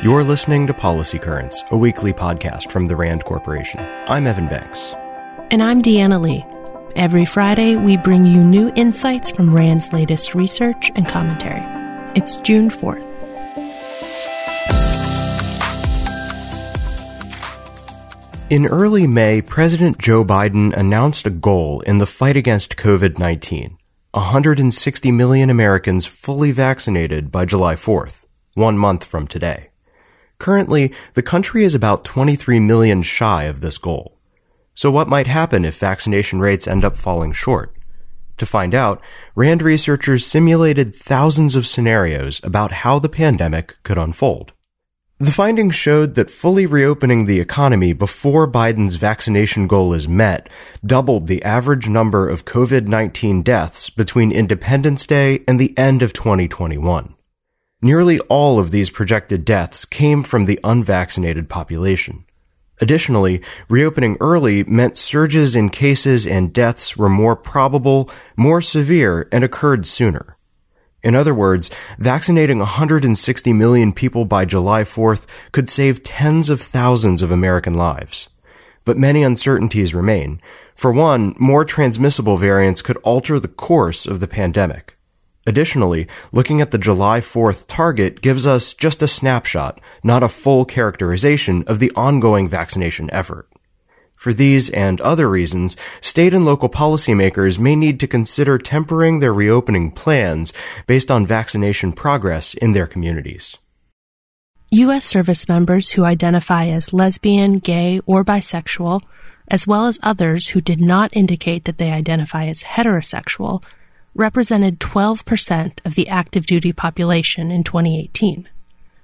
You're listening to Policy Currents, a weekly podcast from the RAND Corporation. I'm Evan Banks. And I'm Deanna Lee. Every Friday, we bring you new insights from RAND's latest research and commentary. It's June 4th. In early May, President Joe Biden announced a goal in the fight against COVID 19 160 million Americans fully vaccinated by July 4th, one month from today. Currently, the country is about 23 million shy of this goal. So what might happen if vaccination rates end up falling short? To find out, RAND researchers simulated thousands of scenarios about how the pandemic could unfold. The findings showed that fully reopening the economy before Biden's vaccination goal is met doubled the average number of COVID-19 deaths between Independence Day and the end of 2021. Nearly all of these projected deaths came from the unvaccinated population. Additionally, reopening early meant surges in cases and deaths were more probable, more severe, and occurred sooner. In other words, vaccinating 160 million people by July 4th could save tens of thousands of American lives. But many uncertainties remain. For one, more transmissible variants could alter the course of the pandemic. Additionally, looking at the July 4th target gives us just a snapshot, not a full characterization of the ongoing vaccination effort. For these and other reasons, state and local policymakers may need to consider tempering their reopening plans based on vaccination progress in their communities. U.S. service members who identify as lesbian, gay, or bisexual, as well as others who did not indicate that they identify as heterosexual, represented 12% of the active duty population in 2018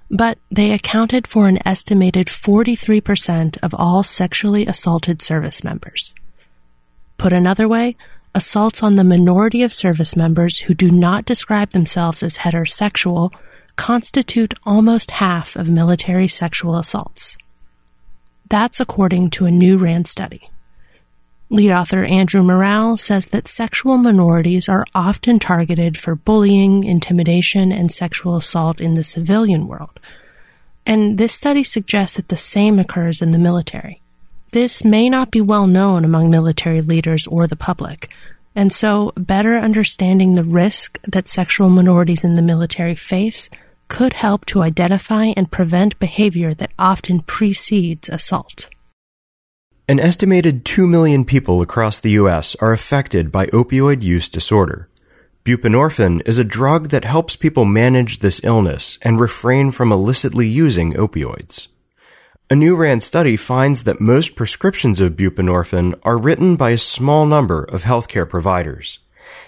but they accounted for an estimated 43% of all sexually assaulted service members. Put another way, assaults on the minority of service members who do not describe themselves as heterosexual constitute almost half of military sexual assaults. That's according to a new RAND study. Lead author Andrew Morral says that sexual minorities are often targeted for bullying, intimidation, and sexual assault in the civilian world. And this study suggests that the same occurs in the military. This may not be well known among military leaders or the public, and so better understanding the risk that sexual minorities in the military face could help to identify and prevent behavior that often precedes assault. An estimated 2 million people across the U.S. are affected by opioid use disorder. Buprenorphine is a drug that helps people manage this illness and refrain from illicitly using opioids. A new RAND study finds that most prescriptions of buprenorphine are written by a small number of healthcare providers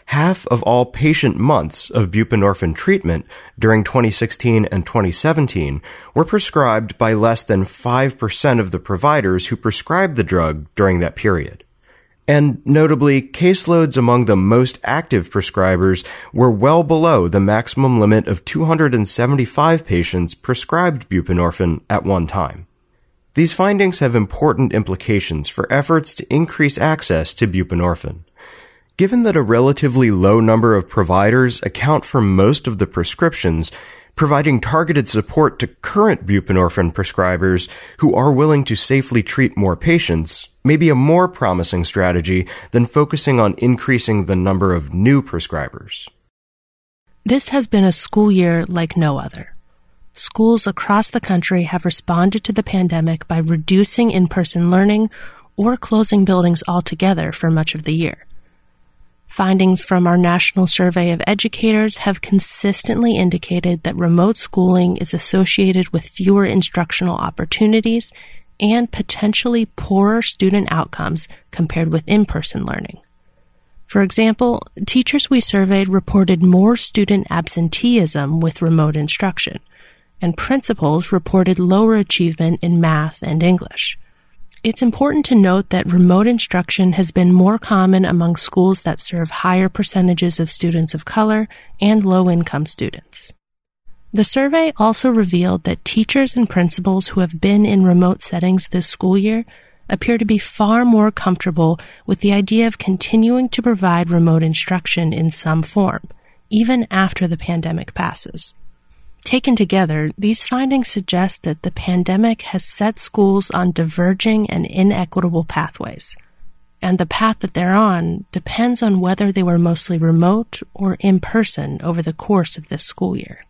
half of all patient months of buprenorphine treatment during 2016 and 2017 were prescribed by less than 5% of the providers who prescribed the drug during that period. And notably, caseloads among the most active prescribers were well below the maximum limit of 275 patients prescribed buprenorphine at one time. These findings have important implications for efforts to increase access to buprenorphine. Given that a relatively low number of providers account for most of the prescriptions, providing targeted support to current buprenorphine prescribers who are willing to safely treat more patients may be a more promising strategy than focusing on increasing the number of new prescribers. This has been a school year like no other. Schools across the country have responded to the pandemic by reducing in-person learning or closing buildings altogether for much of the year. Findings from our national survey of educators have consistently indicated that remote schooling is associated with fewer instructional opportunities and potentially poorer student outcomes compared with in-person learning. For example, teachers we surveyed reported more student absenteeism with remote instruction, and principals reported lower achievement in math and English. It's important to note that remote instruction has been more common among schools that serve higher percentages of students of color and low income students. The survey also revealed that teachers and principals who have been in remote settings this school year appear to be far more comfortable with the idea of continuing to provide remote instruction in some form, even after the pandemic passes. Taken together, these findings suggest that the pandemic has set schools on diverging and inequitable pathways. And the path that they're on depends on whether they were mostly remote or in person over the course of this school year.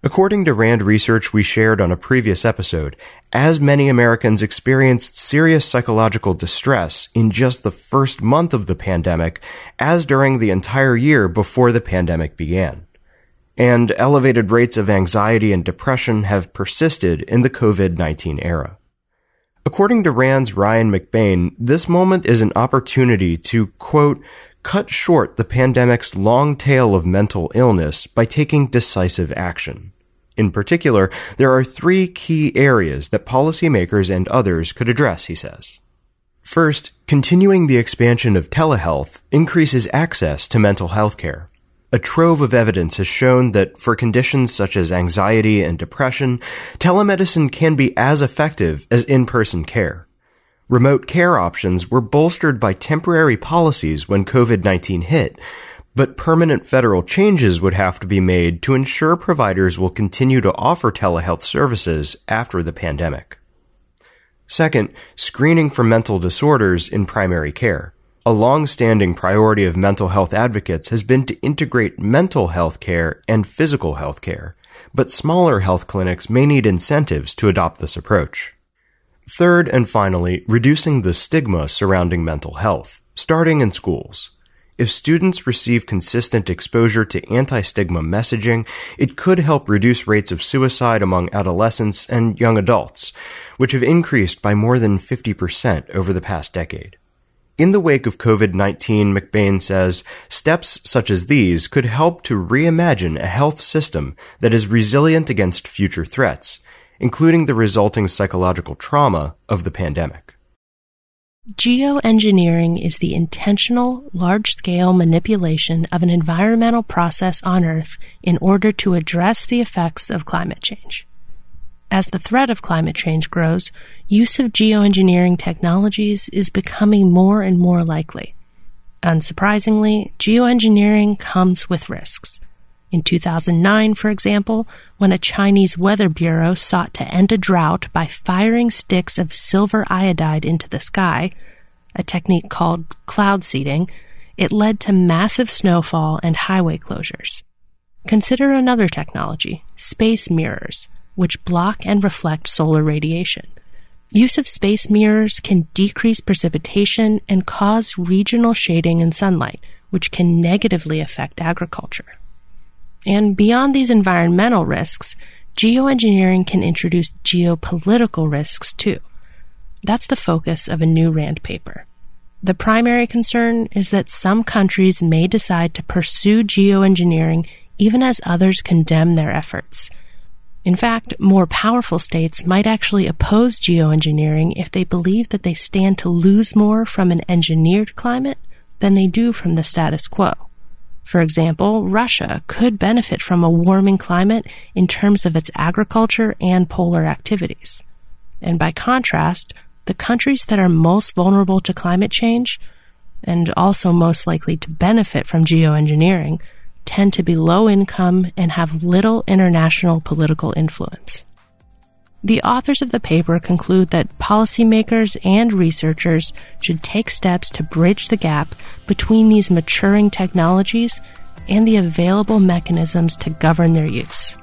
According to RAND research we shared on a previous episode, as many Americans experienced serious psychological distress in just the first month of the pandemic as during the entire year before the pandemic began. And elevated rates of anxiety and depression have persisted in the COVID-19 era. According to RAND's Ryan McBain, this moment is an opportunity to, quote, cut short the pandemic's long tail of mental illness by taking decisive action. In particular, there are three key areas that policymakers and others could address, he says. First, continuing the expansion of telehealth increases access to mental health care. A trove of evidence has shown that for conditions such as anxiety and depression, telemedicine can be as effective as in-person care. Remote care options were bolstered by temporary policies when COVID-19 hit, but permanent federal changes would have to be made to ensure providers will continue to offer telehealth services after the pandemic. Second, screening for mental disorders in primary care. A long-standing priority of mental health advocates has been to integrate mental health care and physical health care, but smaller health clinics may need incentives to adopt this approach. Third and finally, reducing the stigma surrounding mental health, starting in schools. If students receive consistent exposure to anti-stigma messaging, it could help reduce rates of suicide among adolescents and young adults, which have increased by more than 50% over the past decade. In the wake of COVID-19, McBain says, steps such as these could help to reimagine a health system that is resilient against future threats including the resulting psychological trauma of the pandemic. Geoengineering is the intentional, large scale manipulation of an environmental process on Earth in order to address the effects of climate change. As the threat of climate change grows, use of geoengineering technologies is becoming more and more likely. Unsurprisingly, geoengineering comes with risks. In 2009, for example, when a Chinese weather bureau sought to end a drought by firing sticks of silver iodide into the sky, a technique called cloud seeding, it led to massive snowfall and highway closures. Consider another technology, space mirrors, which block and reflect solar radiation. Use of space mirrors can decrease precipitation and cause regional shading in sunlight, which can negatively affect agriculture. And beyond these environmental risks, geoengineering can introduce geopolitical risks too. That's the focus of a new RAND paper. The primary concern is that some countries may decide to pursue geoengineering even as others condemn their efforts. In fact, more powerful states might actually oppose geoengineering if they believe that they stand to lose more from an engineered climate than they do from the status quo. For example, Russia could benefit from a warming climate in terms of its agriculture and polar activities. And by contrast, the countries that are most vulnerable to climate change and also most likely to benefit from geoengineering tend to be low income and have little international political influence. The authors of the paper conclude that policymakers and researchers should take steps to bridge the gap between these maturing technologies and the available mechanisms to govern their use.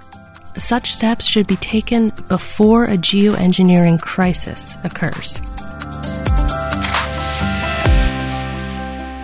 Such steps should be taken before a geoengineering crisis occurs.